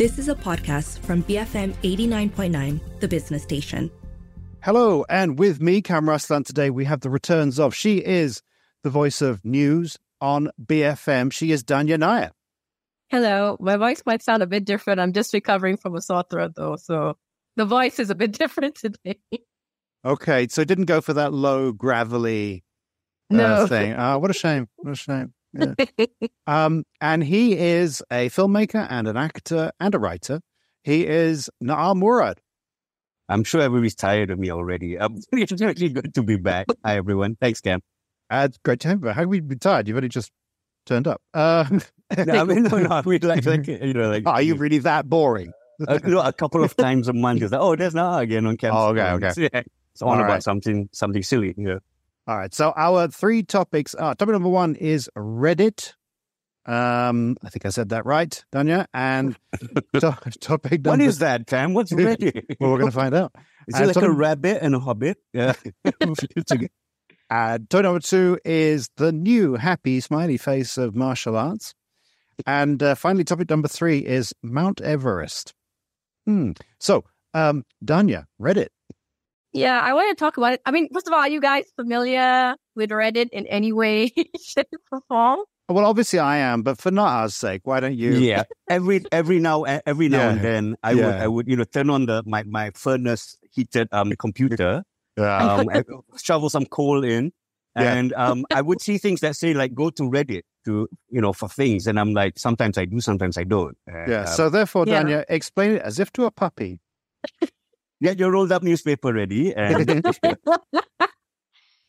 This is a podcast from BFM 89.9, the business station. Hello, and with me, Kam Raslan, today we have the returns of. She is the voice of news on BFM. She is Dhanya Nair. Hello. My voice might sound a bit different. I'm just recovering from a sore throat, though. So the voice is a bit different today. Okay, so it didn't go for that low, gravelly uh, No. thing. Ah, what a shame. What a shame. Yeah. um, and he is a filmmaker and an actor and a writer. He is Na'a Murad. I'm sure everybody's tired of me already. Um, it's really good to be back. Hi, everyone. Thanks, Kam. Uh, it's great to have you. How have we been tired? You've only just turned up. Uh, No, I mean, no, no, I mean, like, like, you know, like, are you really that boring? uh, you know, a couple of times a month, it's like, oh, there's now again on Kam's Oh, okay, okay. Yeah. It's on about right. something, something silly. You know. All right. So our three topics are topic number one is Reddit. Um, I think I said that right, Dhanya. And to- topic number What is that, Kam? What's Reddit? Well, we're going to find out. Is Uh, it like topic- a rabbit and a hobbit? Yeah. It's a- uh, topic number two is the new happy smiley face of martial arts. And uh, finally, topic number three is Mount Everest. Hmm. So, um, Dhanya, Reddit. Yeah, I want to talk about it. I mean, first of all, are you guys familiar with Reddit in any way, shape, or form? Well, obviously I am, but for Na'a's sake, why don't you? yeah. Every every now every now Yeah. and then, I would I would you know turn on the my my furnace heated um computer Uh, um, shovel some coal in, Yeah. and um, I would see things that say like go to Reddit to you know for things, and I'm like sometimes I do, sometimes I don't. And, yeah. uh, So therefore, Yeah. Dhanya, explain it as if to a puppy. get your rolled up newspaper ready, and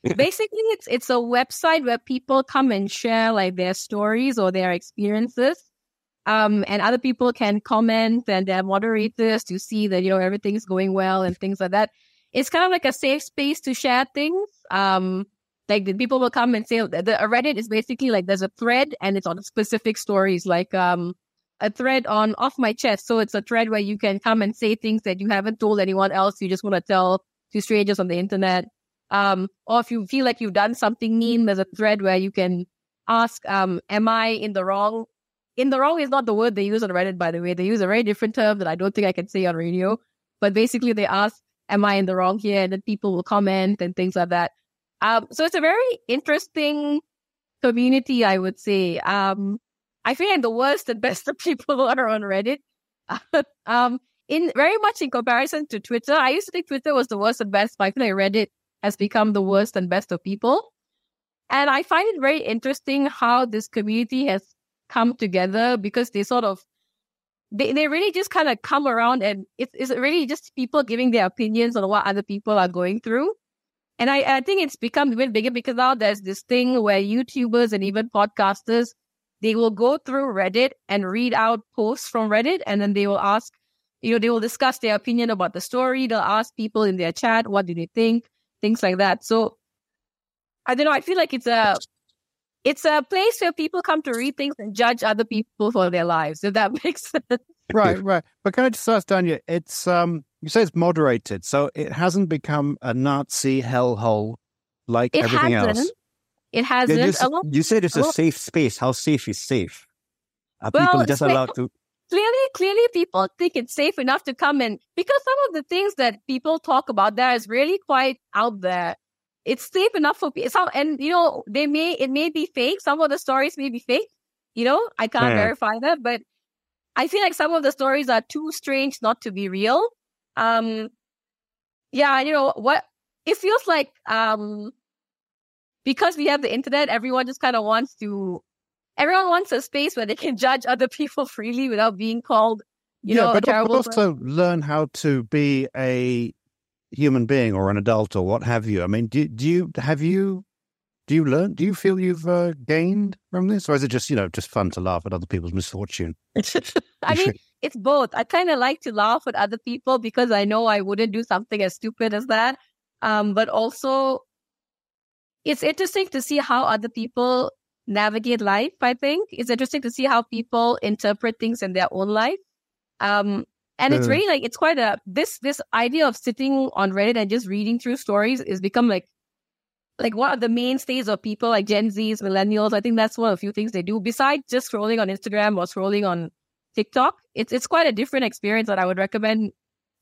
Basically, it's it's a website where people come and share like their stories or their experiences. Um, and other people can comment and there are moderators to see that, you know, everything's going well and things like that. It's kind of like a safe space to share things. Um, like the people will come and say the, the Reddit is basically like there's a thread and it's on specific stories, like um a thread on off my chest. So it's a thread where you can come and say things that you haven't told anyone else. You just want to tell to strangers on the internet. Um, or if you feel like you've done something mean, there's a thread where you can ask, um, am I in the wrong? In the wrong is not the word they use on Reddit, by the way. They use a very different term that I don't think I can say on radio. But basically they ask, am I in the wrong here? And then people will comment and things like that. Um, so it's a very interesting community, I would say. Um, I like the worst and best of people are on Reddit. um, in very much in comparison to Twitter, I used to think Twitter was the worst and best, but I feel like Reddit has become the worst and best of people. And I find it very interesting how this community has come together because they sort of they, they really just kind of come around and it's, it's really just people giving their opinions on what other people are going through. And I, I think it's become even bigger because now there's this thing where YouTubers and even podcasters, they will go through Reddit and read out posts from Reddit and then they will ask, you know, they will discuss their opinion about the story. They'll ask people in their chat, what do they think? Things like that. So I don't know. I feel like it's a, it's a place where people come to read things and judge other people for their lives, if that makes sense. right, right. But can I just ask Dhanya? It's um, you say it's moderated, so it hasn't become a Nazi hellhole like It everything hasn't. else. It hasn't. you, s- a lot, you said it's a safe space. How safe is safe? Are Well, people just allowed to? clearly, clearly people think it's safe enough to come in because some of the things that people talk about there is really quite out there. It's safe enough for people. Some, and you know, they may, it may be fake. Some of the stories may be fake. You know, I can't Yeah. verify that, but I feel like some of the stories are too strange not to be real. Um, yeah, you know what? It feels like, um, because we have the internet, everyone just kind of wants to everyone wants a space where they can judge other people freely without being called, you yeah, know, a but, but also learn how to be a human being or an adult or what have you. I mean, do, do you have you do you learn? Do you feel you've uh, gained from this, or is it just you know just fun to laugh at other people's misfortune? I mean, it's both. I kind of like to laugh at other people because I know I wouldn't do something as stupid as that. Um, but also, it's interesting to see how other people navigate life. I think it's interesting to see how people interpret things in their own life. Um, and it's really like it's quite a this this idea of sitting on Reddit and just reading through stories is become like like one of the mainstays of people like Gen Zs, millennials. I think that's one of the few things they do besides just scrolling on Instagram or scrolling on TikTok. it's it's quite a different experience that I would recommend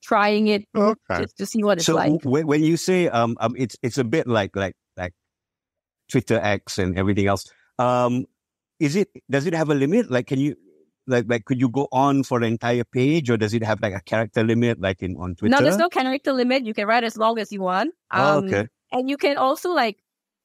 trying it Okay. just to see what it's so like. when, when you say um, um it's it's a bit like like like Twitter X and everything else. Um, is it does it have a limit? Like, can you like like could you go on for the entire page, or does it have like a character limit, like in on Twitter? No, there's no character limit. You can write as long as you want. Oh, Um, okay. And you can also like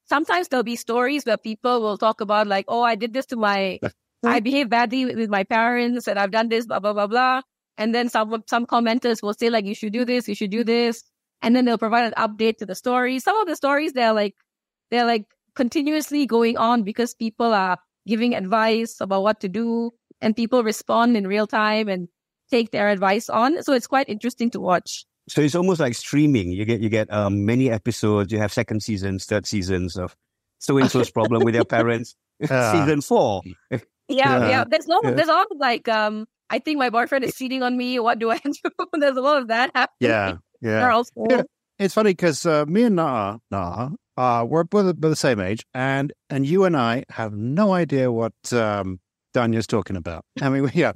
sometimes there'll be stories where people will talk about like, oh, I did this to my, I behaved badly with, with my parents, and I've done this, blah blah blah blah. And then some some commenters will say like, you should do this, you should do this, and then they'll provide an update to the story. Some of the stories they're like they're like continuously going on because people are giving advice about what to do, and people respond in real time and take their advice on. So it's quite interesting to watch. So it's almost like streaming. You get you get um, many episodes. You have second seasons, third seasons of so and so's problem with their parents. Season four. Yeah, Yeah. yeah. There's no, Yeah. there's a lot of like, um, I think my boyfriend is cheating on me. What do I do? there's a lot of that happening. Yeah, yeah. Yeah. It's funny because uh, me and Na'a, Na'a, uh, we're both, both the same age, and and you and I have no idea what um, Dhanya's talking about. I mean, yeah,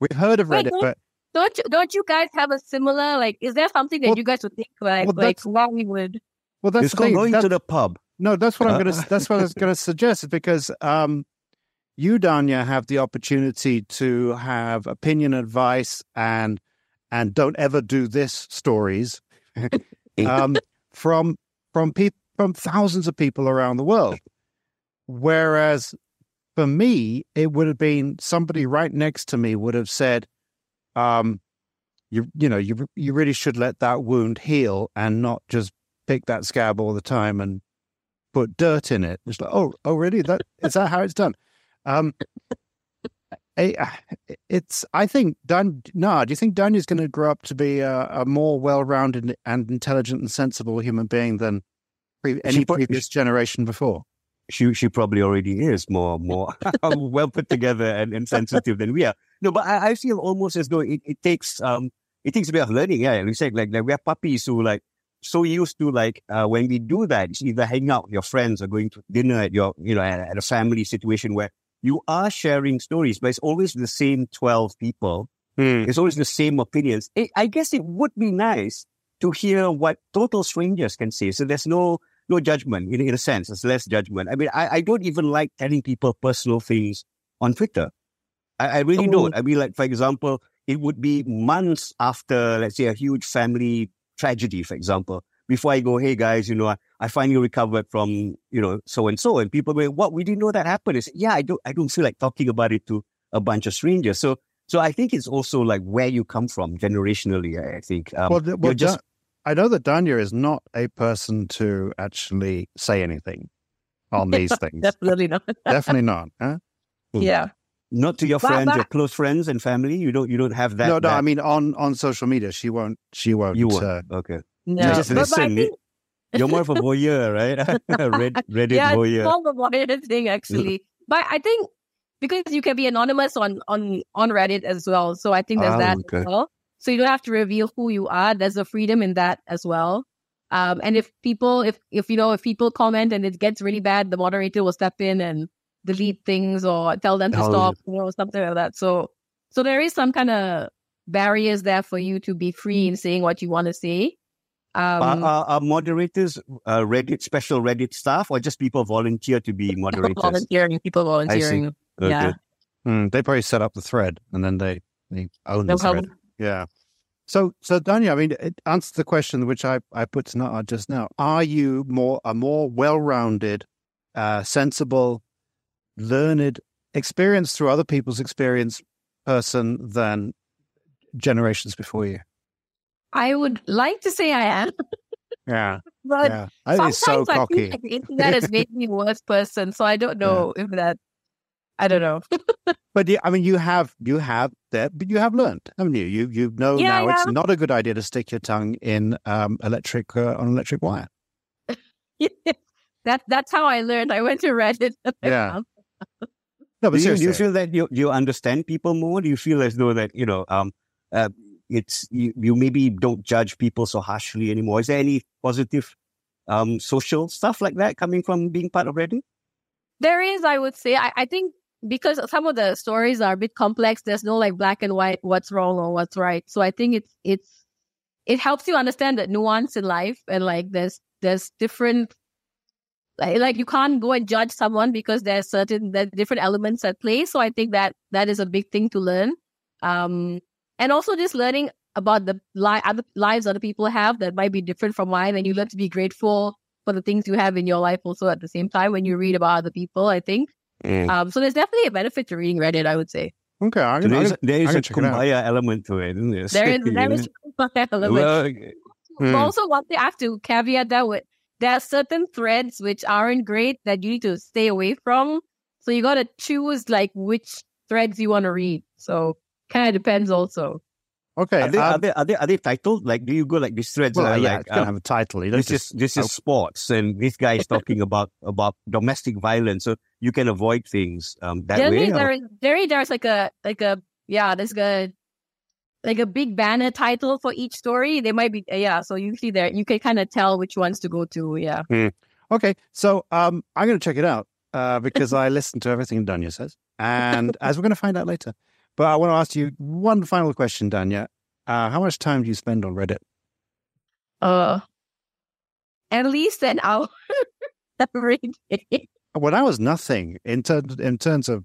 we've heard of Wait, Reddit, don't- but don't you, don't you guys have a similar like? Is there something that Well- you guys would think like well, like that's- why we would? well, that's it's the called thing. going That- to the pub. No, that's what I'm Uh, gonna. That's what I was gonna suggest. Because um, you, Dhanya, have the opportunity to have opinion, advice, and and don't ever do this stories um, from from people from thousands of people around the world. Whereas for me, it would have been somebody right next to me would have said, um, "You you know you you really should let that wound heal and not just pick that scab all the time and put dirt in it." It's like, oh oh really? That is that how it's done? Um, it's I think Dan. No, do you think Dhanya's going to grow up to be a, a more well-rounded and intelligent and sensible human being than pre- any pro- previous generation before? she she probably already is more more well put together and, and sensitive than we are. No, but I, I feel almost as though it, it takes um it takes a bit of learning. Yeah, like you said, like like we are puppies who like so used to like uh, when we do that, it's either hanging out with your friends or going to dinner at your you know at, at a family situation where you are sharing stories, but it's always the same twelve people. It's always the same opinions. It, I guess it would be nice to hear what total strangers can say. So there's no no judgment in, in a sense. There's less judgment. I mean, I, I don't even like telling people personal things on Twitter. I, I really Oh. don't. I mean, like, for example, it would be months after, let's say, a huge family tragedy, for example, before I go, hey guys, you know, I, I finally recovered from, you know, so and so. And people go, what? We didn't know that happened. It's, yeah, I don't, I don't feel like talking about it to a bunch of strangers. So, so I think it's also like where you come from generationally. I I think. Um, well, th- well you're just I know that Dhanya is not a person to actually say anything on these things. Definitely not. Definitely not. Huh? yeah. not to your But- friends, but- your close friends and family. You don't, you don't have that. no, no. that- I mean, on on social media, she won't. She won't. you won't. Uh, okay. No. You just But- but I listen. think- You're more of a voyeur, right? Red, Reddit yeah, it's voyeur. more of a modern thing actually. but I think because you can be anonymous on on on Reddit as well, so I think there's Ah, that okay. as well. So you don't have to reveal who you are. There's a freedom in that as well. Um, and if people, if if you know, if people comment and it gets really bad, the moderator will step in and delete things or tell them to Oh, stop, you know, something like that. So so there is some kind of barriers there for you to be free in saying what you want to say. Um, Are, are, are moderators uh, Reddit special Reddit staff or just people volunteer to be moderators? volunteering, people volunteering. Okay. Yeah. hmm, they probably set up the thread and then they they own the They'll help thread. Yeah. So, so Dhanya, I mean, it answers the question which I, I put to Nat just now. Are you more a more well-rounded, uh, sensible, learned, experienced through other people's experience person than generations before you? I would like to say I am, Yeah, but yeah. Sometimes so I cocky. feel like the internet has made me a worse person. So I don't know if that. I don't know. But yeah, I mean, you have you have that, but you have learned, haven't you? You you know Yeah, now it's not a good idea to stick your tongue in um, electric uh, on electric wire. that that's how I learned. I went to Reddit. Yeah. No, but do, you, do you feel that you, you understand people more? Do you feel as though that, you know, um, uh, it's, you, you maybe don't judge people so harshly anymore? Is there any positive, um, social stuff like that coming from being part of Reddit? There is, I would say. I, I think because some of the stories are a bit complex. There's no like black and white, what's wrong or what's right. So I think it's it's it helps you understand the nuance in life and like there's there's different like, like you can't go and judge someone because there's certain there's different elements at play. So I think that that is a big thing to learn. Um, and also just learning about the li- other lives other people have that might be different from mine, and you learn to be grateful for the things you have in your life also at the same time when you read about other people. I think. Mm. Um, so there's definitely a benefit to reading Reddit. I would say Okay, I'm So gonna, there is, I'm there is gonna a check it kumbaya element to it, isn't there? there is there is a element. Well, But Hmm. also, one thing I have to caveat that with there are certain threads which aren't great that you need to stay away from. So you got to choose like which threads you want to read. So kind of depends also. Okay, are, they, um, are, they, are, they, are they titled? Like, do you go like these threads? well, are yeah, like, it's um, have a title. You don't this is this is sports, and this guy is talking about about domestic violence, so you can avoid things um, that Generally, way. or- there is there there's like a like a yeah, there's a like a big banner title for each story. They might be yeah. So usually there you can kind of tell which ones to go to. Yeah. Okay, so um, I'm going to check it out uh, because I listened to everything Dhanya says, and as we're going to find out later. But I want to ask you one final question, Dhanya. Uh, how much time do you spend on Reddit? Uh, at least an hour every day. Well, that was nothing in terms in terms of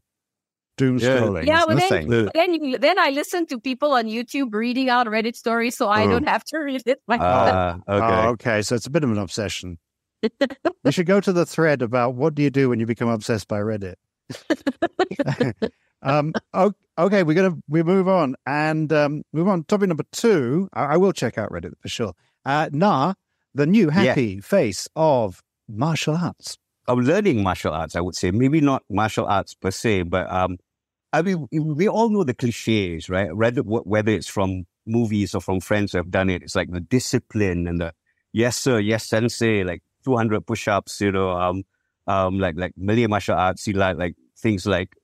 doom Yeah. scrolling. Yeah, it's but then- nothing. The- then you, then I listen to people on YouTube reading out Reddit stories, so I Oh. don't have to read it myself. Ah, okay. Oh, okay. So it's a bit of an obsession. you should go to the thread about what do you do when you become obsessed by Reddit. um, okay, we're gonna we move on and um, move on. Topic number two. I, I will check out Reddit for sure. Uh, Na'a, the new Yeah. happy face of martial arts. of learning martial arts, I would say. Maybe not martial arts per se, but um, I mean, we all know the cliches, right? Whether whether it's from movies or from friends who have done it, it's like the discipline and the yes sir, yes sensei, like 200 push-ups, you know, um, um, like like Malay martial arts, you like like things like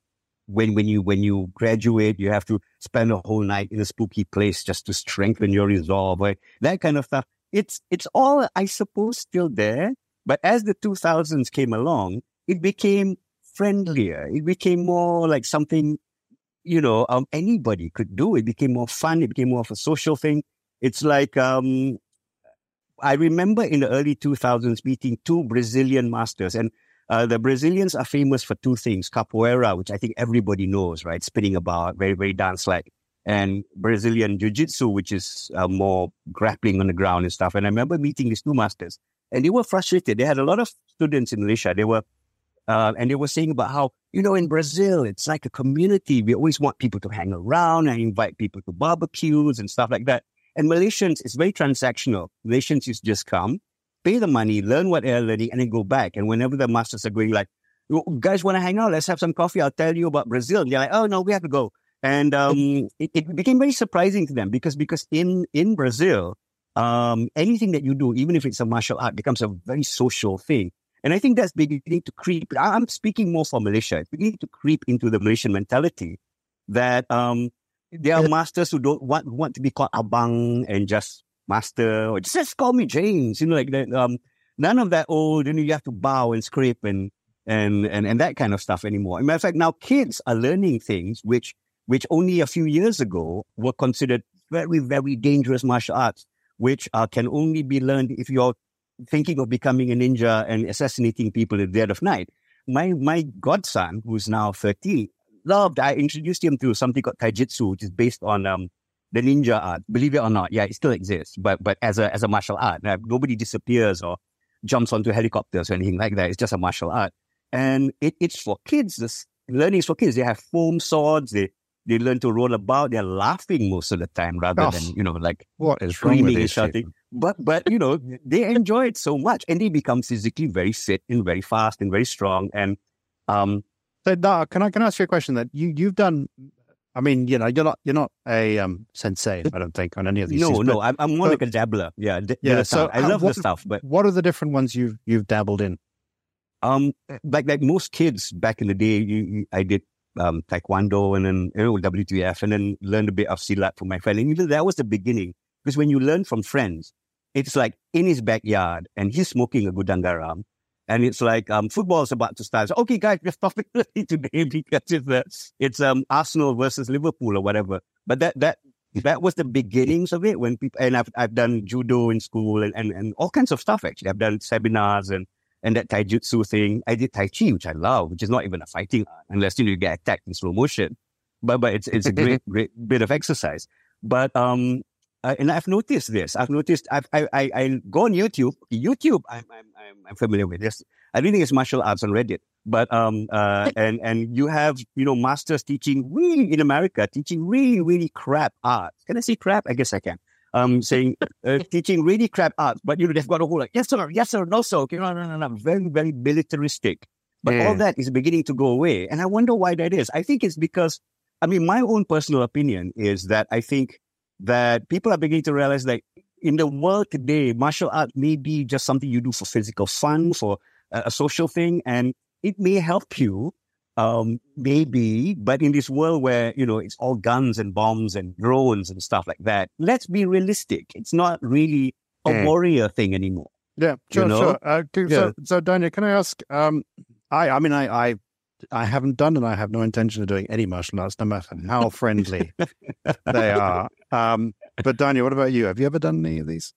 when when you when you graduate, you have to spend a whole night in a spooky place just to strengthen your resolve, right? That kind of stuff. It's it's all, I suppose, still there. But as the 2000s came along, it became friendlier. It became more like something, you know, um, anybody could do. It became more fun. It became more of a social thing. It's like, um, I remember in the early 2000s meeting two Brazilian masters and uh, the Brazilians are famous for two things, capoeira, which I think everybody knows, right? Spinning about, very, very dance-like, and Brazilian jiu-jitsu, which is uh, more grappling on the ground and stuff. And I remember meeting these two masters and they were frustrated. They had a lot of students in Malaysia. They were, uh, and they were saying about how, you know, in Brazil, it's like a community. We always want people to hang around and invite people to barbecues and stuff like that. And Malaysians, it's very transactional. Malaysians just come, pay the money, learn what they're learning, and then go back. And whenever the masters are going like, "You guys want to hang out? Let's have some coffee. I'll tell you about Brazil. And they're like, oh no, we have to go. And um, it, it became very surprising to them because because in in Brazil, um, anything that you do, even if it's a martial art, becomes a very social thing. And I think that's beginning to creep. I'm speaking more for Malaysia. It's beginning to creep into the Malaysian mentality that um, there are masters who don't want want to be called abang and just master or just call me James. You know, like that. Um, none of that old. You know, you have to bow and scrape and and and and that kind of stuff anymore. A matter of fact, now kids are learning things which which only a few years ago were considered very very dangerous martial arts, which uh, can only be learned if you're thinking of becoming a ninja and assassinating people in the dead of night. My my godson, who's now 13, loved. I introduced him to something called taijutsu, which is based on um, the ninja art. Believe it or not, yeah, it still exists, but but as a as a martial art, nobody disappears or jumps onto helicopters or anything like that. It's just a martial art, and it, it's for kids. This learning is for kids. They have foam swords. They they learn to roll about. They're laughing most of the time rather Oh. than you know like What is wrong with screaming and shouting. But but you know they enjoy it so much, and they become physically very fit and very fast and very strong. And um, So, Na'a, can I can I ask you a question? That you you've done. I mean, you know, you're not you're not a um, sensei. I don't think on any of these. no, things, no, I'm, I'm more but- like a dabbler. Yeah, d- Yeah, so I love the what- stuff, but What are the different ones you've you've dabbled in? um, like like most kids back in the day, you, you, I did um taekwondo and then you know WTF and then learned a bit of silat from my friend. And even that was the beginning because when you learn from friends, it's like in his backyard and he's smoking a gudang garam, and it's like um, football's about to start. So, okay, guys, we're stopping early today because it's uh, it's um Arsenal versus Liverpool or whatever. But that that that was the beginnings of it when people and I've I've done judo in school and, and, and all kinds of stuff actually. I've done seminars and and that taijutsu thing. I did tai chi, which I love, which is not even a fighting art unless you know you get attacked in slow motion. But but it's it's a great great bit of exercise. But um uh, and I've noticed this. I've noticed. I've, I I I go on YouTube. YouTube. I'm I'm I'm, familiar with this. I don't think it's martial arts on Reddit, but um uh and and you have you know masters teaching really in America teaching really really crap art. Can I say crap? I guess I can. Um, saying uh, teaching really crap art, but you know they've got a whole like yes sir, yes sir, no sir. Okay, no no no no, very very militaristic. But all that is beginning to go away, and I wonder why that is. I think it's because I mean my own personal opinion is that I think that people are beginning to realize that in the world today, martial art may be just something you do for physical fun, for a, a social thing, and it may help you, um, maybe, but in this world where, you know, it's all guns and bombs and drones and stuff like that, let's be realistic. It's not really a Mm. warrior thing anymore. Yeah, sure, You know? sure. Uh, c- Yeah. So, so Daniel, can I ask? Um, I, I mean, I, I, I haven't done, and I have no intention of doing any martial arts, no matter how friendly they are. Um, but Daniel, what about you? Have you ever done any of these?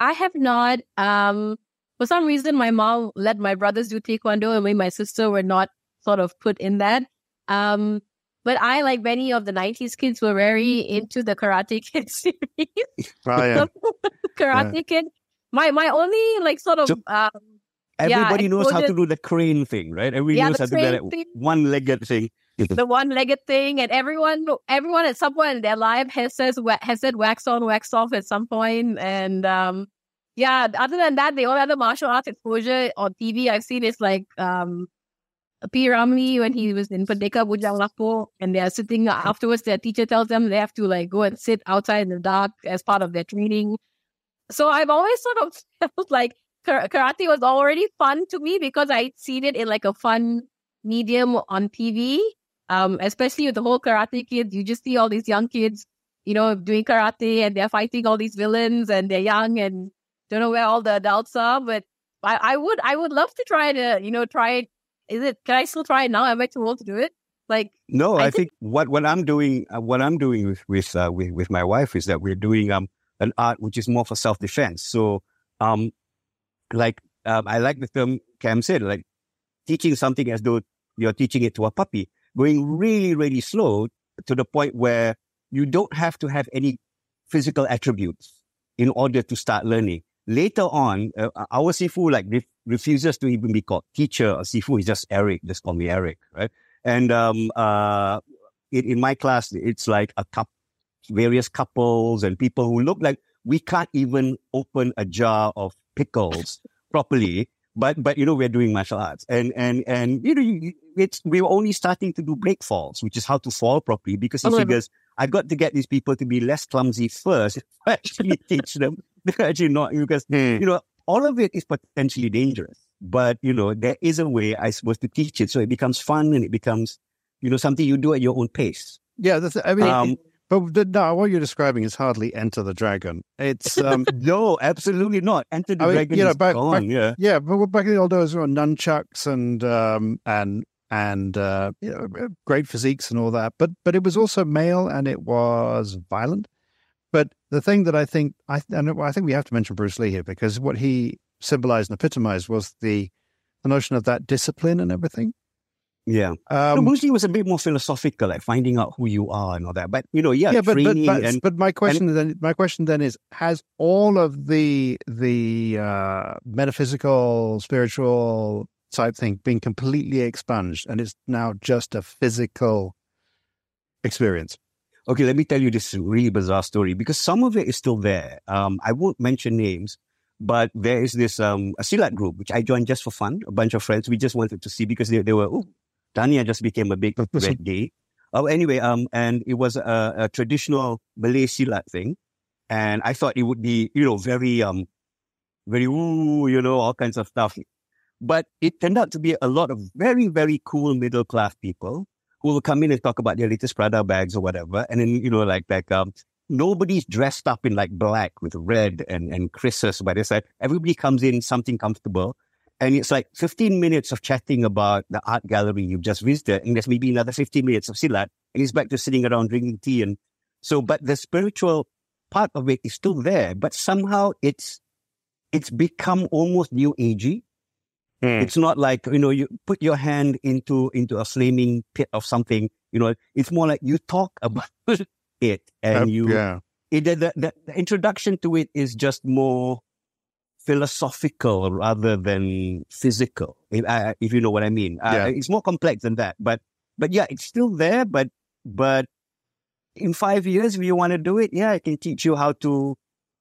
I have not. Um, for some reason, my mom let my brothers do taekwondo, and me and my sister were not sort of put in that. Um, but I, like many of the '90s kids, were very into the Karate Kid series. Oh, yeah. Karate Kid. My my only like sort of So- um, Everybody knows how to do the crane thing, right? Everybody Yeah, knows how to do that thing. one-legged thing. the one-legged thing, and everyone everyone at some point in their life has says has said wax on, wax off at some point, and um, yeah. Other than that, the only other martial arts exposure on TV I've seen is like um, P. Ramlee when he was in Pendekar Bujang Lapok, and they are sitting afterwards. Their teacher tells them they have to like go and sit outside in the dark as part of their training. So I've always sort of felt like karate was already fun to me because I'd seen it in like a fun medium on TV. Um, especially with the whole Karate Kids, you just see all these young kids, you know, doing karate and they're fighting all these villains and they're young and don't know where all the adults are. But I, I would, I would love to try to, you know, try it. Is it? Can I still try it now? Am I too old to do it? Like, No, I I, think- think, what, what I'm doing, uh, what I'm doing with with, uh, with with my wife is that we're doing um an art which is more for self defense. So um, like um, I like the term Kam said, like teaching something as though you're teaching it to a puppy, going really really slow to the point where you don't have to have any physical attributes in order to start learning. Later on, uh, our Sifu like ref- refuses to even be called teacher or Sifu. He's just Eric. Just call me Eric, right? And um, uh, in, my class, it's like a couple, various couples and people who look like we can't even open a jar of pickles properly. But but you know we're doing martial arts and and and you know you, it's we're only starting to do break falls, which is how to fall properly because he Oh, figures I've got to get these people to be less clumsy first. Actually teach them, they're actually not because Hmm. you know all of it is potentially dangerous. But you know there is a way I suppose to teach it so it becomes fun and it becomes you know something you do at your own pace. Yeah, that's, I mean, Um, but the, no, what you're describing is hardly Enter the Dragon. It's um, No, absolutely not. Enter the I mean, Dragon you know, is back- gone. back- yeah. yeah, but back in the old days, there were nunchucks and um, and and uh, you know, great physiques and all that. But but it was also male and it was violent. But the thing that I think I and I think we have to mention Bruce Lee here because what he symbolized and epitomized was the the notion of that discipline and everything. Yeah. no, Um, Lee was a bit more philosophical, like finding out who you are and all that. But you know, yeah, yeah, but but, but, and but my question then my question then is: Has all of the the uh, metaphysical, spiritual type thing been completely expunged, and it's now just a physical experience? Okay, let me tell you this really bizarre story because some of it is still there. Um, I won't mention names, but there is this um a Silat group which I joined just for fun. A bunch of friends we just wanted to see because they, they were oh, Tanya just became a big red gay. Oh, anyway, um, and it was a, a traditional Malay Silat thing, and I thought it would be you know very um very ooh you know all kinds of stuff, but it turned out to be a lot of very very cool middle class people who will come in and talk about their latest Prada bags or whatever. And then, you know, like, like, um, nobody's dressed up in like black with red and, and krises by their side. Everybody comes in something comfortable. And it's like 15 minutes of chatting about the art gallery you've just visited, and there's maybe another 15 minutes of silat, and it's back to sitting around drinking tea. And so, but the spiritual part of it is still there, but somehow it's it's become almost new agey. Hmm. It's not like you know you put your hand into into a flaming pit of something. You know, it's more like you talk about it, and Uh, you yeah. it, the, the, the introduction to it is just more philosophical rather than physical. If, uh, if you know what I mean, uh, Yeah. it's more complex than that. But but yeah, it's still there. But but in five years, if you want to do it, yeah, I can teach you how to,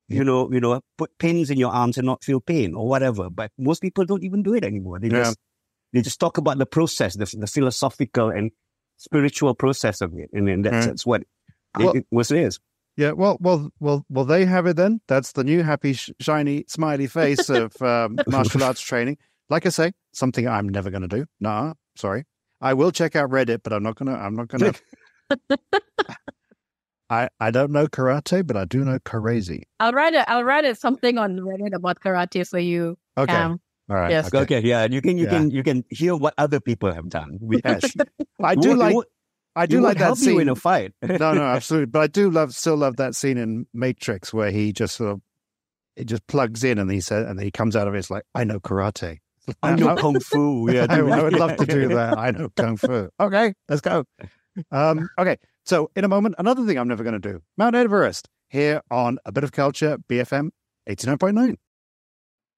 you know, you know, put pins in your arms and not feel pain or whatever. But most people don't even do it anymore. They Yeah. just they just talk about the process, the, the philosophical and spiritual process of it, and then that's, Mm. that's what Well- it, it was is. Yeah, well, well, well, well. They have it then. That's the new happy, sh- shiny, smiley face of um, martial arts training. Like I say, something I'm never going to do. Nah, sorry. I will check out Reddit, but I'm not gonna. I'm not gonna. I I don't know karate, but I do know karate. I'll write a, I'll write a, something on Reddit about karate for you. Okay, Kam. all right. yes. okay. Okay, yeah, you can you Yeah. can you can hear what other people have done. We- Yes, I do like. I do like that scene. in a fight. no, no, absolutely. But I do love, still love that scene in Matrix where he just sort of, it just plugs in and he said, and he comes out of it, it's like, I know karate. I know kung fu. Yeah, I, I, would love to do that. I know kung fu. Okay, let's go. Um, okay, so in a moment, another thing I'm never going to do: Mount Everest here on a bit of culture, BFM eighty nine point nine.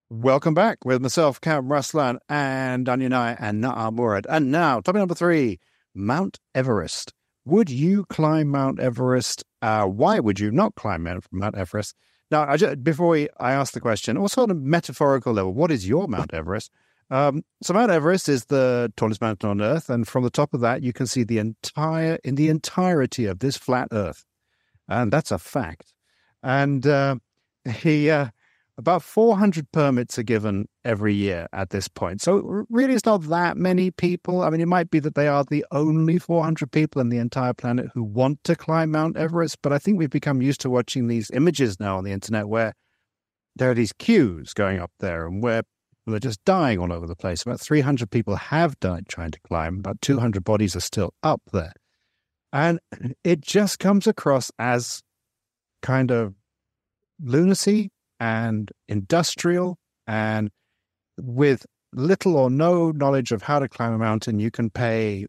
Welcome back with myself, Kam Raslan, and Dhanya Nair and Na'a Murad. And now, topic number three: Mount Everest. Would you climb Mount Everest? Uh, why would you not climb Mount Everest? Now, I just, before I ask the question, also on a metaphorical level, what is your Mount Everest? Um, so Mount Everest is the tallest mountain on Earth, and from the top of that, you can see the entire in the entirety of this flat Earth, and that's a fact. And uh, he, uh, about four hundred permits are given every year at this point. So really, it's not that many people. I mean, it might be that they are the only four hundred people in the entire planet who want to climb Mount Everest, but I think we've become used to watching these images now on the internet where there are these queues going up there, and where well, they're just dying all over the place. About 300 people have died trying to climb. About 200 bodies are still up there. And it just comes across as kind of lunacy and industrial. And with little or no knowledge of how to climb a mountain, you can pay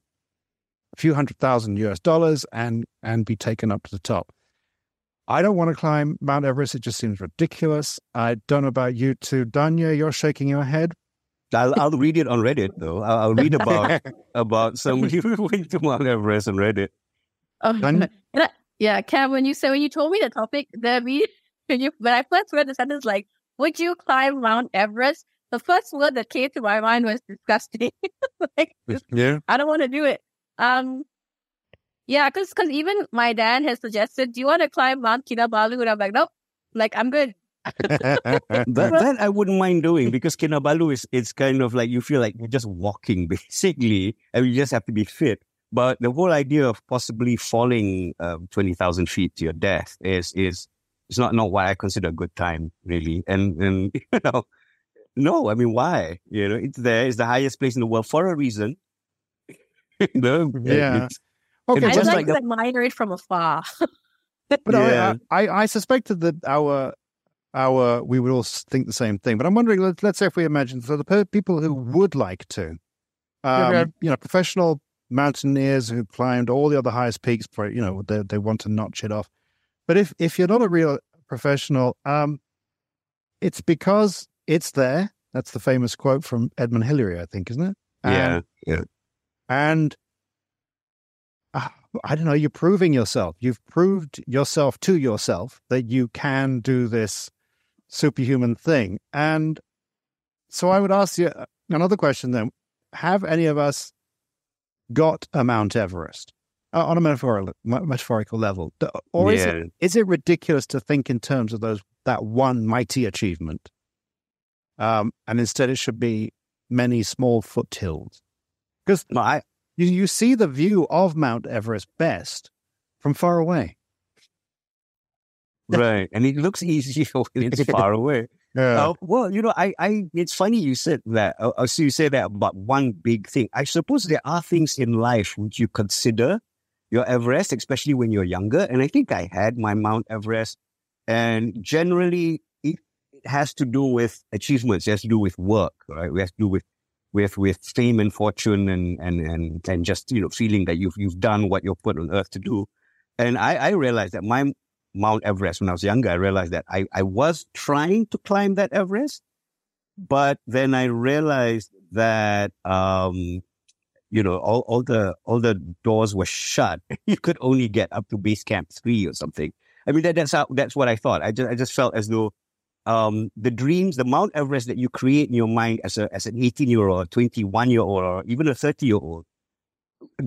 a few hundred thousand US dollars and, and be taken up to the top. I don't want to climb Mount Everest. It just seems ridiculous. I don't know about you too, Dhanya, you're shaking your head. I'll, I'll read it on Reddit though. I'll, I'll read about about somebody who went to Mount Everest on Reddit. Oh, Done? and I- yeah, Kam, when you said when you told me the topic, the me when you when I first read the sentence like, would you climb Mount Everest? The first word that came to my mind was disgusting. like Yeah. I don't want to do it. Um, yeah, because cause even my dad has suggested, do you want to climb Mount Kinabalu? And I'm like, nope. Like I'm good. That, that I wouldn't mind doing because Kinabalu is it's kind of like you feel like you're just walking basically, and you just have to be fit. But the whole idea of possibly falling um, twenty thousand feet to your death is is is not not what I consider a good time really. And and you know, no, I mean why? You know, it's there. It's the highest place in the world for a reason. no, Yeah. it's- Okay, I just just like like to admire it from afar. but Yeah. I, I, I suspected that our our we would all think the same thing. But I'm wondering, let, let's say if we imagine so the per- people who would like to, um, Okay. you know, professional mountaineers who climbed all the other highest peaks for you know they they want to notch it off. But if if you're not a real professional, um, it's because it's there. That's the famous quote from Edmund Hillary, I think, isn't it? yeah, And- yeah. and uh, I don't know, you're proving yourself. You've proved yourself to yourself that you can do this superhuman thing. And so I would ask you uh, another question then. Have any of us got a Mount Everest on a metaphorical, metaphorical level? Or is, yeah. it, is it ridiculous to think in terms of those that one mighty achievement? Um, and instead it should be many small foothills. Because No, you, you see the view of Mount Everest best from far away. right, and it looks easy when it's far away. Yeah. Uh, well, you know, I, I, it's funny you said that. Uh, uh, so you say that about one big thing. I suppose there are things in life which you consider your Everest, especially when you're younger. And I think I had my Mount Everest, and generally it, it has to do with achievements. It has to do with work, right? It has to do with with with fame and fortune, and and and and just you know feeling that you've you've done what you're put on earth to do. And I, I realized that my Mount Everest when I was younger, I realized that I, I was trying to climb that Everest, but then I realized that, um, you know, all, all the, all the doors were shut. you could only get up to base camp three or something. I mean, that, that's how, that's what I thought. I just, I just felt as though, um, the dreams, the Mount Everest that you create in your mind as a, as an 18 year old, 21 year old, or even a 30 year old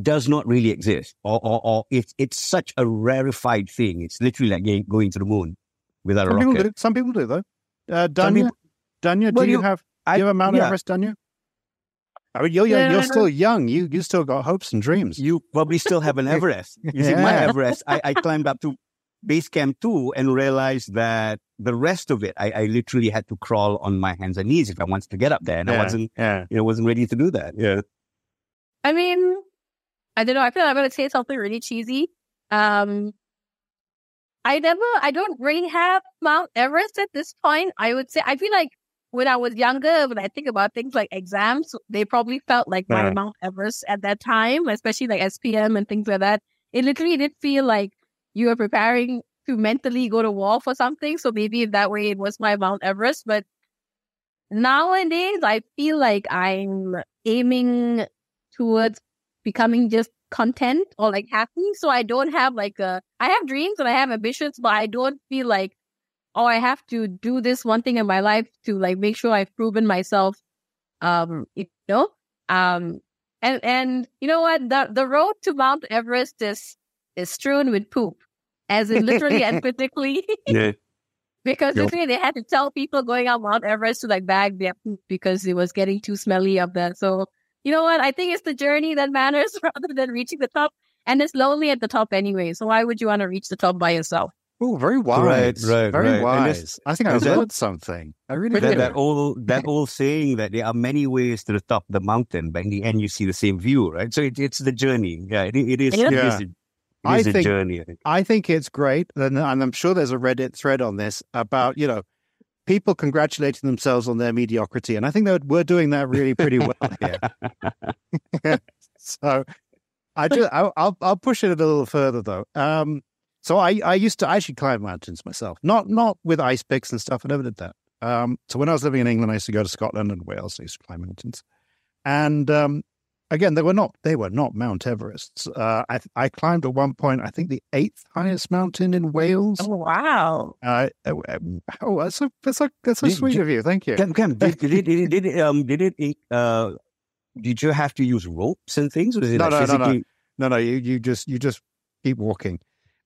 does not really exist, or, or, or it's it's such a rarefied thing. It's literally like going, to the moon without Some a people rocket. do. Some people do though. Uh, Dhanya, people- Dhanya, Well, do you, you- have do you have a Mount yeah. Everest, Dhanya? I mean, you're young, you're still young. You you still got hopes and dreams. You probably still have an Everest. You see, my Everest, I, I climbed up to base camp two and realized that the rest of it, I, I literally had to crawl on my hands and knees if I wanted to get up there, and I wasn't, Yeah. you know, wasn't ready to do that. Yeah. I mean, I don't know. I feel like I'm going to say something really cheesy. Um, I never, I don't really have Mount Everest at this point. I would say, I feel like when I was younger, when I think about things like exams, they probably felt like my. Mount Everest at that time, especially like SPM and things like that. It literally did feel like you were preparing to mentally go to war for something. So maybe in that way it was my Mount Everest. But nowadays, I feel like I'm aiming towards becoming just content or like happy. So I don't have like a, I have dreams and I have ambitions, but I don't feel like, oh, I have to do this one thing in my life to like make sure I've proven myself. Um, you know, um, and, and you know what? The, the road to Mount Everest is, is strewn with poop, as in literally and physically. Yeah. Because Yep. literally they had to tell people going up Mount Everest to like bag their poop because it was getting too smelly up there. So you know what? I think it's the journey that matters rather than reaching the top. And it's lonely at the top anyway. So why would you want to reach the top by yourself? Oh, very wise. right, Very right. Wise. I think I and that- learned something. I really that, did. that old that old saying that there are many ways to the top of the mountain, but in the end you see the same view, right? So it, it's the journey. Yeah, it, it is. Yeah. It is, a, it I is think- journey. I think. I think it's great, and, and I'm sure there's a Reddit thread on this about you know people congratulating themselves on their mediocrity, and I think that we're doing that really pretty well here. so I do. I'll, I'll I'll push it a little further though. Um, so I I used to actually climb mountains myself, not not with ice picks and stuff. I never did that. Um, so when I was living in England, I used to go to Scotland and Wales. I used to climb mountains, and um, again, they were not they were not Mount Everests. Uh, I I climbed at one point, I think the eighth highest mountain in Wales. Oh wow. Uh, uh, oh, that's so that's so that's so Did- sweet did- of you. Thank you. Kam, Kam, did, did, did, did um, did it, uh, did you have to use ropes and things? Or is it No, like no, no, no. physically? No, no, you you just you just keep walking,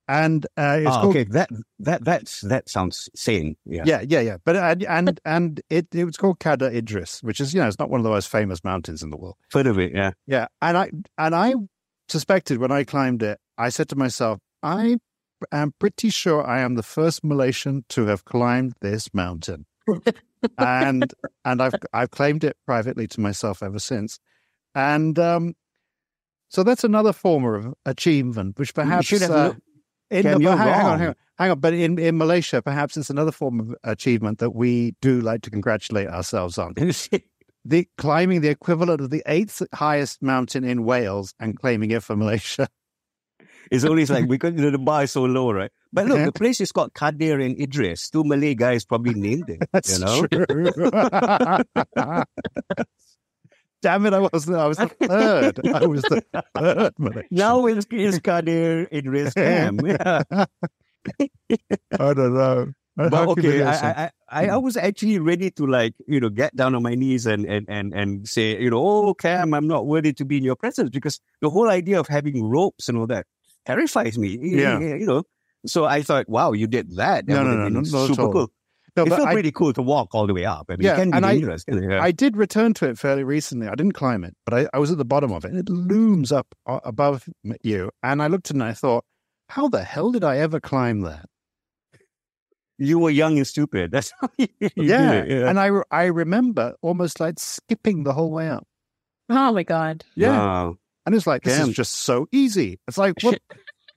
and uh, it's Ah, called okay, that that that's that sounds sane. Yeah, yeah, yeah, yeah. But and and and it it was called Cadair Idris, which is you know it's not one of the most famous mountains in the world. heard of it. Yeah, Yeah, and I and I suspected when I climbed it, I said to myself, I am pretty sure I am the first Malaysian to have climbed this mountain, and and I've I've claimed it privately to myself ever since, and um, so that's another form of achievement, which perhaps should have uh, looked- in Kam, the- hang, hang on, hang on, hang on, but in in Malaysia, perhaps it's another form of achievement that we do like to congratulate ourselves on the climbing the equivalent of the eighth highest mountain in Wales and claiming it for Malaysia. it's always like because you know, the bar is so low, right? But look, the place is called Kadir and Idris. Two Malay guys probably named it. That's you know, true. Damn it! I was the, I was the third. I was the third. Malaysian. now it's, it's Kadir Idris Kam. Yeah. I don't know. But How okay. I, I, I, I was actually ready to like, you know, get down on my knees and, and, and, and say, you know, oh, Kam, I'm not worthy to be in your presence because the whole idea of having ropes and all that terrifies me. Yeah. You know, so I thought, wow, you did that. That No, no, no, at super all. cool. No, it but felt I, pretty cool to walk all the way up. I mean, Yeah, it can be and I- dangerous. can? Yeah. I did return to it fairly recently. I didn't climb it, but I, I was at the bottom of it. And it looms up uh, above you, and I looked at it and I thought, how the hell did I ever climb that? you were young and stupid. That's how you, you Yeah. did it. Yeah. And I, re- I remember almost like skipping the whole way up. Oh my god. Yeah. Wow. And it's like, this Damn. is just so easy. It's like, what?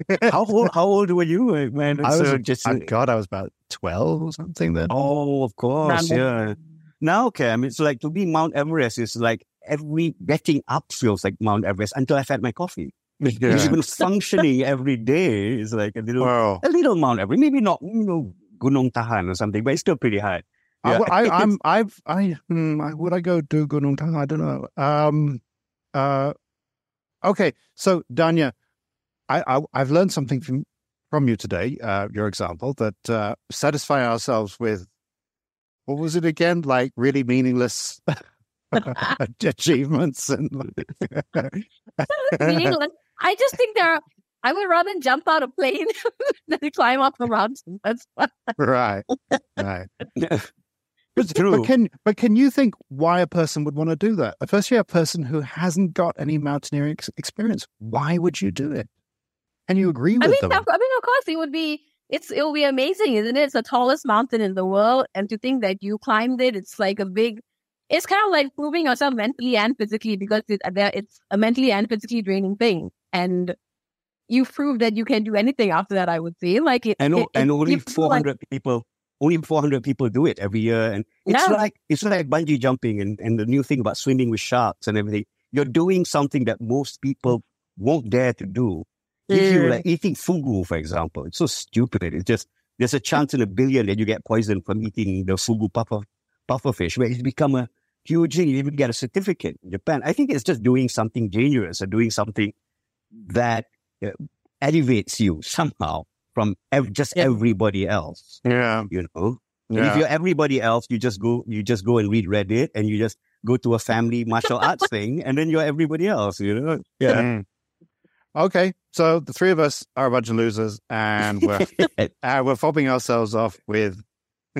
how old? How old were you, uh, man? I was, So just I, God, I was about 12 or something then. oh, of course, Random. yeah. Now, okay, I mean, it's like to be Mount Everest is like every getting up feels like Mount Everest until I've had my coffee. Yeah. Even functioning every day is like a little, Wow. a little Mount Everest. Maybe not, you know, Gunung Tahan or something, but it's still pretty hard. I, Yeah. I, I'm, I've, I, hmm, would I go do Gunung Tahan? I don't know. Um, uh, okay. So, Dhanya, I, I, I've learned something from, from you today, uh, your example, that uh, satisfy ourselves with, what was it again? Like really meaningless achievements and Meaningless. I just think there are I would rather jump out a plane than climb up a mountain. That's fine. right, right. It's true. But can but can you think why a person would want to do that? Especially a person who hasn't got any mountaineering ex- experience. Why would you do it? Can you agree with I mean, them? of, I mean, of course, it would be. It's it will be amazing, isn't it? It's the tallest mountain in the world, and to think that you climbed it, it's like a big. It's kind of like proving yourself mentally and physically because it, uh, there- it's a mentally and physically draining thing, and you prove that you can do anything after that. I would say, like it, and, it- and only gives you, like- 400 people only 400 people do it every year and it's Yeah. like it's like bungee jumping and, and the new thing about swimming with sharks and everything you're doing something that most people won't dare to do if you like eating fugu for example it's so stupid it's just there's a chance in a billion that you get poisoned from eating the fugu puffer puffer fish where it's become a huge thing you even get a certificate in japan i think it's just doing something dangerous or doing something that uh, elevates you somehow from ev- just Yeah. everybody else. yeah, You know, yeah. if you're everybody else, you just go, you just go and read Reddit, and you just go to a family martial arts thing, and then you're everybody else. You know, yeah. Mm. Okay, so the three of us are a bunch of losers, and we're uh, we're fobbing ourselves off with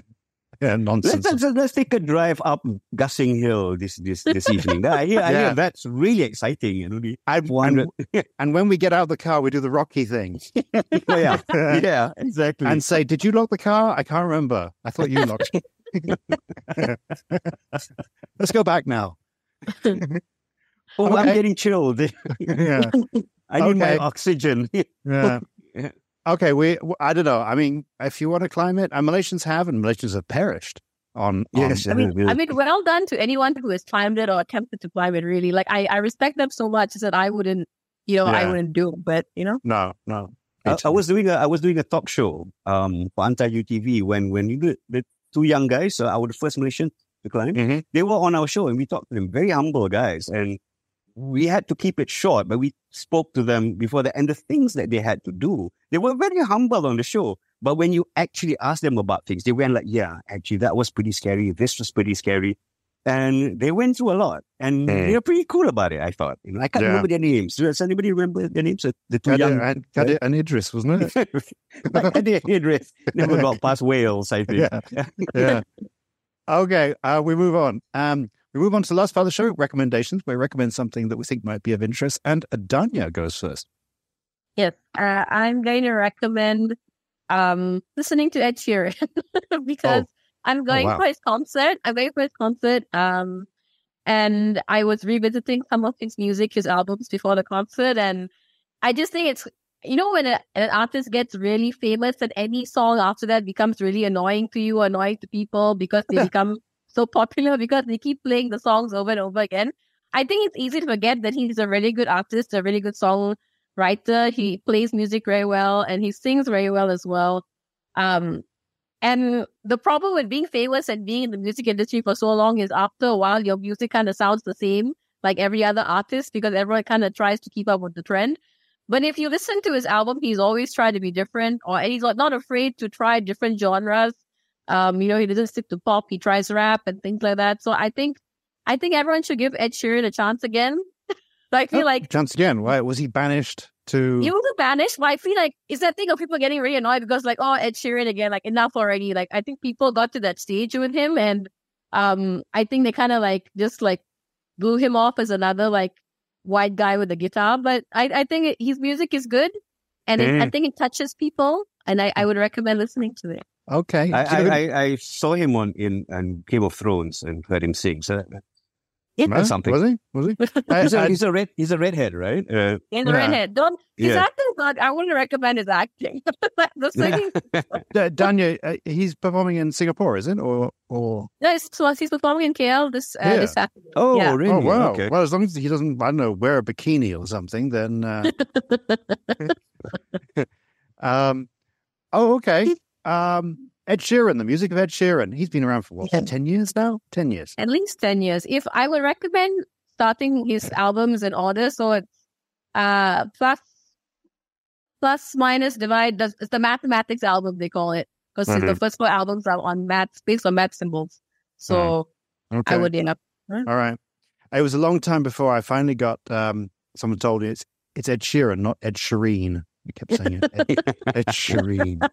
yeah, Let's, nonsense. let's, let's take a drive up Gussing Hill this this this evening. I hear, I Yeah. hear that's really exciting. You know, the And, 400. and, and when we get out of the car, we do the Rocky thing yeah, yeah, exactly. and say, "Did you lock the car? I can't remember. I thought you locked." Let's go back now. Oh, I'm getting chilled. Yeah, I need my oxygen. yeah. Yeah. Okay, we. I don't know. I mean, if you want to climb it, and Malaysians have, and Malaysians have perished on. Yes, on, I mean, Yeah. I mean, well done to anyone who has climbed it or attempted to climb it. Really, like I, I respect them so much that I wouldn't, you know, I wouldn't do. it, But you know, no, no. I, I was doing a I was doing a talk show um for Anti UTV when when you did the two young guys, uh, our first Malaysian to climb, Mhm. they were on our show and we talked to them, very humble guys, and we had to keep it short, but we spoke to them before the and the things that they had to do. They were very humble on the show, but when you actually ask them about things, they went like, "Yeah, actually, that was pretty scary. This was pretty scary." And they went through a lot, and Mm. they're pretty cool about it. I thought, you know, I can't Yeah. remember their names. Does anybody remember their names? The- two Kadir young and, Kadir and Idris, wasn't it? like Cadair Idris never got past Wales, I think. Yeah. yeah. Okay, uh, we move on. Um, we move on to the last part of the show, recommendations. We recommend something that we think might be of interest, and Dhanya goes first. yes, uh, I'm going to recommend um listening to Ed Sheeran because I'm going wow. for his concert. I'm going for his concert. Um, and I was revisiting some of his music, his albums before the concert, and I just think it's you know when a, an artist gets really famous, that any song after that becomes really annoying to you, annoying to people because they become so popular because they keep playing the songs over and over again. I think it's easy to forget that he's a really good artist, a really good songwriter. He plays music very well and he sings very well as well. Um, and the problem with being famous and being in the music industry for so long is after a while, your music kind of sounds the same like every other artist because everyone kind of tries to keep up with the trend. But if you listen to his album, he's always tried to be different or and he's not afraid to try different genres. Um, you know, he doesn't stick to pop, he tries rap and things like that. So I think I think everyone should give Ed Sheeran a chance again. So I feel Oh, like chance again. Why was he banished to? he was banished, but I feel like it's that thing of people getting really annoyed because like, oh, Ed Sheeran again, like enough already. Like I think people got to that stage with him and um I think they kind of like just like blew him off as another like white guy with a guitar. But I, I think it, his music is good and it, I think it touches people and I, I would recommend listening to it. Okay. I, Do you know I, I, I saw him on in, in Game of Thrones and heard him sing. So that, Huh? that's something. Was he? Was he? He's a, uh, he's a red. He's a redhead, right? Uh, In the Yeah. redhead. Don't his Yeah. acting's not I wouldn't recommend his acting. the singing D- Dhanya, uh, he's performing in Singapore, is it? Or or no, it's, so he's performing in KL this uh, Yeah. this Saturday. oh, Yeah. really? oh wow. Okay. Well, as long as he doesn't, I don't know, wear a bikini or something, then. Uh... um. Oh, okay. Um. Ed Sheeran, the music of Ed Sheeran. He's been around for what? Yeah. Ten years now. Ten years. At least ten years. If I would recommend starting his albums in order, so it's uh plus plus minus divide does it's the mathematics album they call it. Because the Mhm. first four albums are on math, based on math symbols. So Okay. I would end up All right. It was a long time before I finally got. Um. Someone told me it's it's Ed Sheeran, not Ed Shireen. We kept saying it. Ed, Ed Shireen.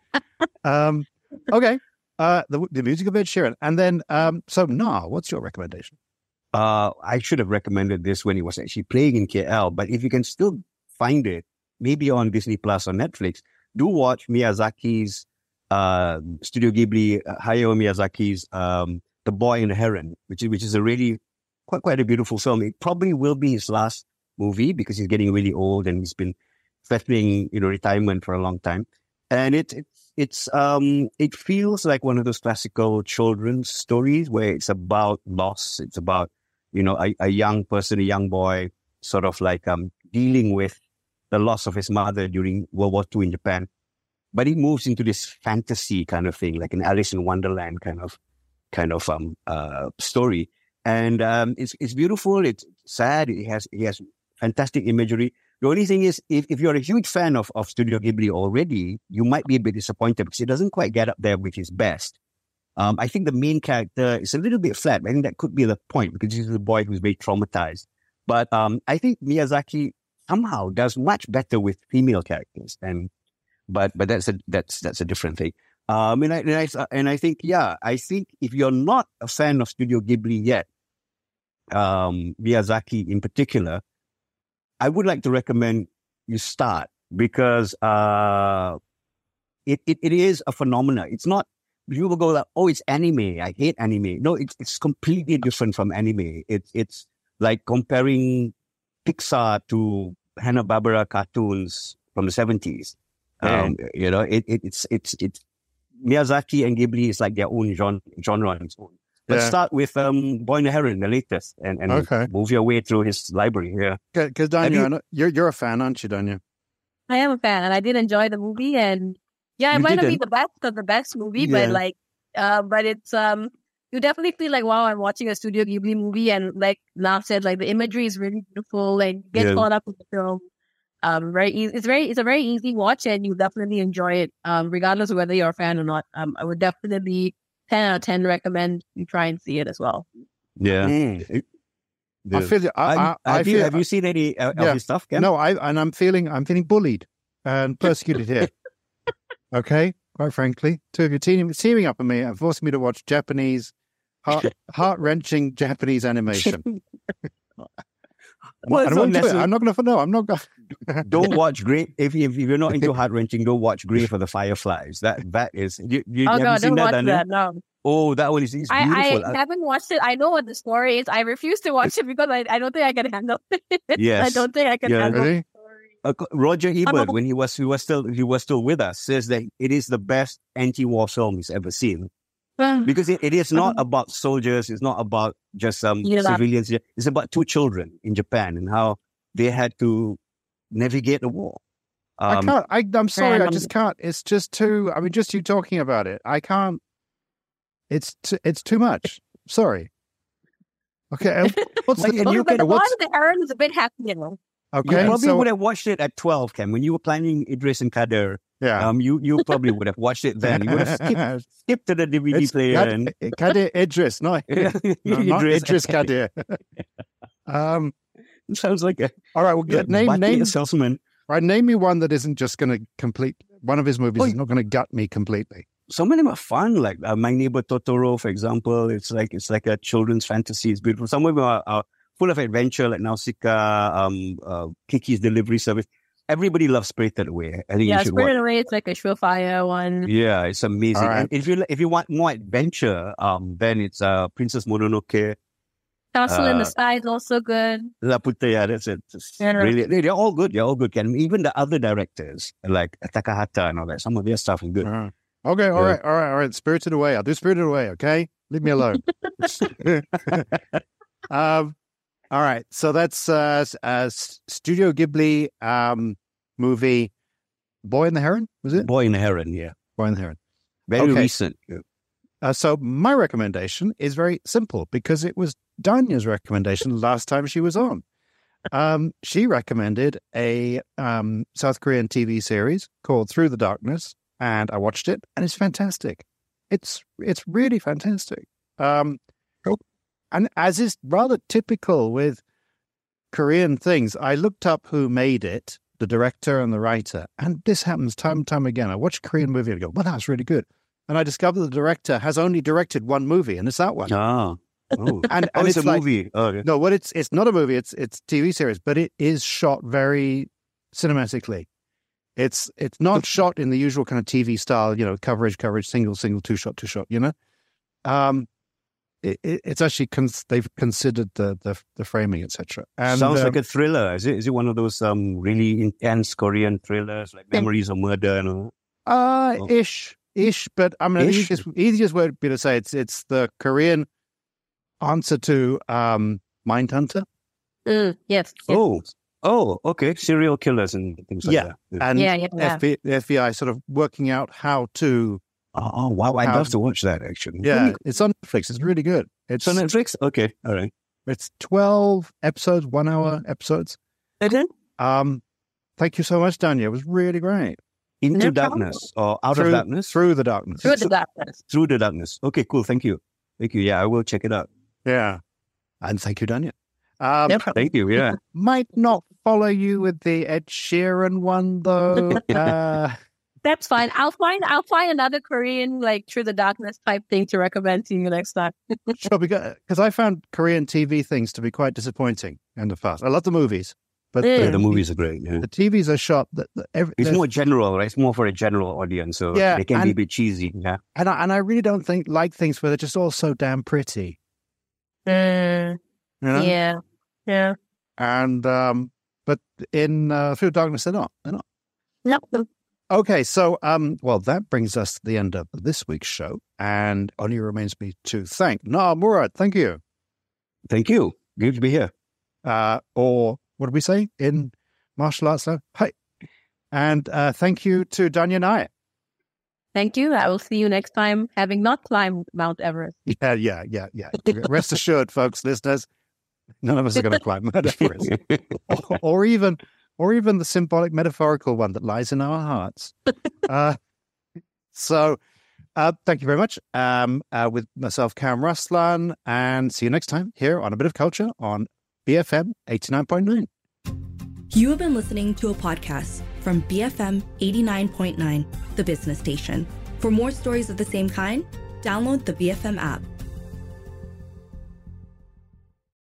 Um. Okay. Uh. The the music of Ed Sheeran, and then um. So, Na'a, what's your recommendation? Uh, I should have recommended this when it was actually playing in KL. But if you can still find it, maybe on Disney Plus or Netflix, do watch Miyazaki's uh, Studio Ghibli, uh, Hayao Miyazaki's um, The Boy and the Heron, which is which is a really quite quite a beautiful film. It probably will be his last movie because he's getting really old and he's been threatening you know retirement for a long time. And it, it it's um it feels like one of those classical children's stories where it's about loss. It's about you know, a, a young person, a young boy, sort of like um, dealing with the loss of his mother during World War II in Japan. But it moves into this fantasy kind of thing, like an Alice in Wonderland kind of kind of um uh story. And um it's it's beautiful, it's sad, it has it has fantastic imagery. The only thing is if, if you're a huge fan of, of Studio Ghibli already, you might be a bit disappointed because it doesn't quite get up there with his best. Um, I think the main character is a little bit flat. I think that could be the point because he's a boy who's very traumatized. But um, I think Miyazaki somehow does much better with female characters, and but but that's a that's that's a different thing. Um, and I, and I and I think yeah, I think if you're not a fan of Studio Ghibli yet, um, Miyazaki in particular, I would like to recommend you start because uh, it, it it is a phenomena. It's not you will go like, oh, it's anime. I hate anime. No, it's it's completely different from anime. It's it's like comparing Pixar to Hanna Barbera cartoons from the seventies. Um, you know, it, it it's it's it's Miyazaki and Ghibli is like their own genre, genre on its own. But Yeah. start with um, Boy and the Heron, the latest, and, and Okay. move your way through his library. Yeah, Because Have Dhanya, you- I know- you're you're a fan, aren't you, Dhanya? I am a fan and I did enjoy the movie and yeah, it You might not be the best of the best movie, Yeah. but like uh but it's um you definitely feel like wow, I'm watching a Studio Ghibli movie and like Na'a said, like the imagery is really beautiful and you get Yeah. caught up in the film. Um very easy it's very it's a very easy watch and you definitely enjoy it, um, regardless of whether you're a fan or not. Um I would definitely ten out of ten recommend you try and see it as well. yeah. I feel. I, I, I'm- I have, feel. you, have you seen any uh, Yeah. of his stuff, Kam? No, I and I'm feeling. I'm feeling bullied and persecuted here. okay, quite frankly, two of you teaming, teaming up on me and forcing me to watch Japanese, heart heart wrenching Japanese animation. Well, I it's don't want not to do it. I'm not going to. No, I'm not going. Don't watch Grave. If, if you're not into heart wrenching, don't watch Grave of the Fireflies. That that is. You, you, oh have you god, seen don't that, watch Daniel? that. No. Oh, that one is it's I, beautiful. I haven't watched it. I know what the story is. I refuse to watch it because I, I don't think I can handle it. Yes. I don't think I can Yeah. handle Really? the. Uh, Roger Ebert, when he was he was still he was still with us, says that it is the best anti-war film he's ever seen because it, it is not about soldiers. It's not about just um Yeah. civilians. It's about two children in Japan and how they had to navigate the war. I Um, can't. I, I'm sorry. I just can't. It's just too. I mean, just you talking about it. I can't. It's t- it's too much. Sorry. Okay. What's the, and you but the can- one what's, the Heron is a bit happy, you know. you okay. probably so, would have watched it at twelve, Kam. When you were planning Idris and Kader, yeah. um, you you probably would have watched it then. You would have skipped, skipped to the DVD It's player Kad- and Kadir Idris, no, no not Idris. Idris Kadir. um. Sounds like a All right. Well, good name name. salesman. Right. Name me one that isn't just going to complete. One of his movies Oh, is not going to gut me completely. some of them are fun. Like uh, My Neighbor Totoro, for example, it's like it's like a children's fantasy. It's beautiful. Some of them are, are full of adventure, like Nausicaa, um, uh, Kiki's Delivery Service. Everybody loves Spirited Away. I think Yeah, you should watch. Spirited Away is like a surefire one. Yeah, it's amazing. All right. And if you if you want more adventure, um, then it's uh Princess Mononoke, Castle in the Uh, Sky is also good. Laputa. Yeah, that's it. Yeah. really, they- they're all good. They're all good. And even the other directors like Takahata and all that, some of their stuff is good. Uh, okay, all Yeah. right, all right, all right. Spirited Away. I'll do Spirited Away. Okay, leave me alone. um, all right. So that's uh, uh, Studio Ghibli um movie, Boy and the Heron. Was it Boy in the Heron. Yeah, Boy and the Heron? very Okay. recent. Yeah. Uh, so my recommendation is very simple because it was Dhanya's recommendation last time she was on. Um, she recommended a um, South Korean TV series called Through the Darkness, and I watched it, and it's fantastic. It's it's really fantastic. Um, and as is rather typical with Korean things, I looked up who made it, the director and the writer, and this happens time and time again. I watch a Korean movie and go, "Well, that's really good." and I discovered the director has only directed one movie, and it's that one. Ah, oh, And, oh it's, it's, a like movie. Oh, okay. no, what it's it's not a movie. It's it's TV series, but it is shot very cinematically. It's it's not shot in the usual kind of TV style, you know, coverage, coverage, single, single, two shot, two shot. You know, um, it, it, it's actually cons- they've considered the the, the framing, etc. And Sounds um, like a thriller. Is it? Is it one of those um really intense Korean thrillers like Memories of Murder and all? Uh, Oh. ish, ish. But I mean, the Ish? easiest, easiest word would be to say it's it's the Korean answer to um, Mindhunter, Mm, yes. yes. Oh, oh, okay. Serial killers and things like Yeah. that. Yeah. and yeah, yeah, yeah. FBI, the FBI sort of working out how to. Oh, oh, wow! I'd How- love to watch that actually. Yeah, it's on Netflix. It's really good. It's It's on Netflix. Okay, all right. it's twelve episodes, one hour episodes. Um, thank you so much, Dhanya. It was really great. Into No darkness or out through, of darkness through the darkness. Through the darkness. through the darkness. Okay, cool. Thank you. Thank you. Yeah, I will check it out. Yeah, and thank you, Dhanya. Um, No. Thank you. Yeah. Might not follow you with the Ed Sheeran one though. uh, That's fine. I'll find I'll find another Korean like through the darkness type thing to recommend to you next time. Sure, because I found Korean TV things to be quite disappointing in the past. I love the movies, but Yeah, yeah, the, the movies are great. Yeah. the TVs are shot that that every, It's more general, right? It's more for a general audience, so Yeah, they can be a bit cheesy. Yeah. and I, and I really don't think like things where they're just all so damn pretty. Mm, You know? Yeah. Yeah. And um, but in uh, Through the Darkness, they're not. They're not. Nope. Okay, so um, well, that brings us to the end of this week's show, and only remains me to thank Na'a Murad. Thank you. Thank you. Good to be here. uh, or what did we say in martial arts? now? Hi. And uh, thank you to Dhanya Nair. Thank you. I will see you next time, having not climbed Mount Everest. Yeah, yeah, yeah, yeah. Rest assured, folks, listeners, none of us are going to climb Mount Everest, or, or even, or even the symbolic, metaphorical one that lies in our hearts. Uh, so, uh, thank you very much. Um, uh, with myself, Kam Raslan, and see you next time here on a bit of culture on BFM eighty nine point nine. You have been listening to a podcast from BFM 89.9, the business station. For more stories of the same kind, download the BFM app.